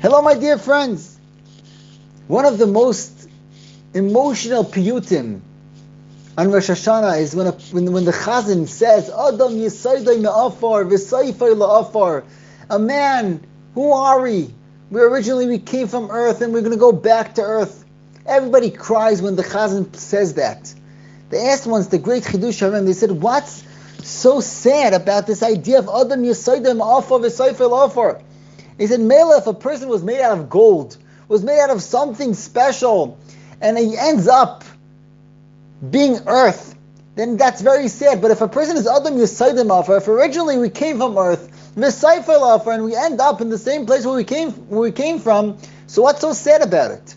Hello, my dear friends. One of the most emotional piyutim on Rosh Hashanah is when, a, when, when the Chazan says, Adam me'afar la'afar. A man, who are we? We originally we came from earth and we're going to go back to earth. Everybody cries when the Chazan says that. They asked once the great Chidushei Harim, they said, what's so sad about this idea of Adam yisaydai me'afar v'sayfai la'afar? He said, Mela, if a person was made out of gold, was made out of something special, and he ends up being earth, then that's very sad. But if a person is Adam Yisaidim Afar, if originally we came from earth, Misaifel Afar, and we end up in the same place where we came where we came from, so what's so sad about it?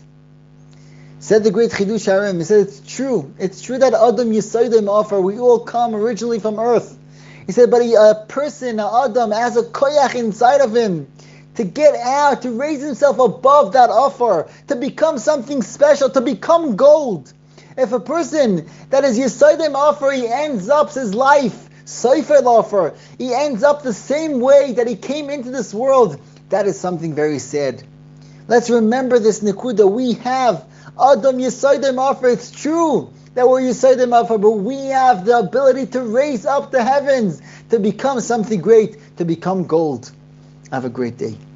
Said the great Chidushei Harim, he said it's true. It's true that Adam Yisaidim Afar, we all come originally from earth. He said, but a person, Adam, has a koyach inside of him to get out, to raise himself above that offer, to become something special, to become gold. If a person that is Yisaidim offer, he ends up his life, Seifel offer, he ends up the same way that he came into this world, that is something very sad. Let's remember this Nikuda. We have Adam Yisaidim offer. It's true that we're Yisaidim offer, but we have the ability to raise up the heavens, to become something great, to become gold. Have a great day.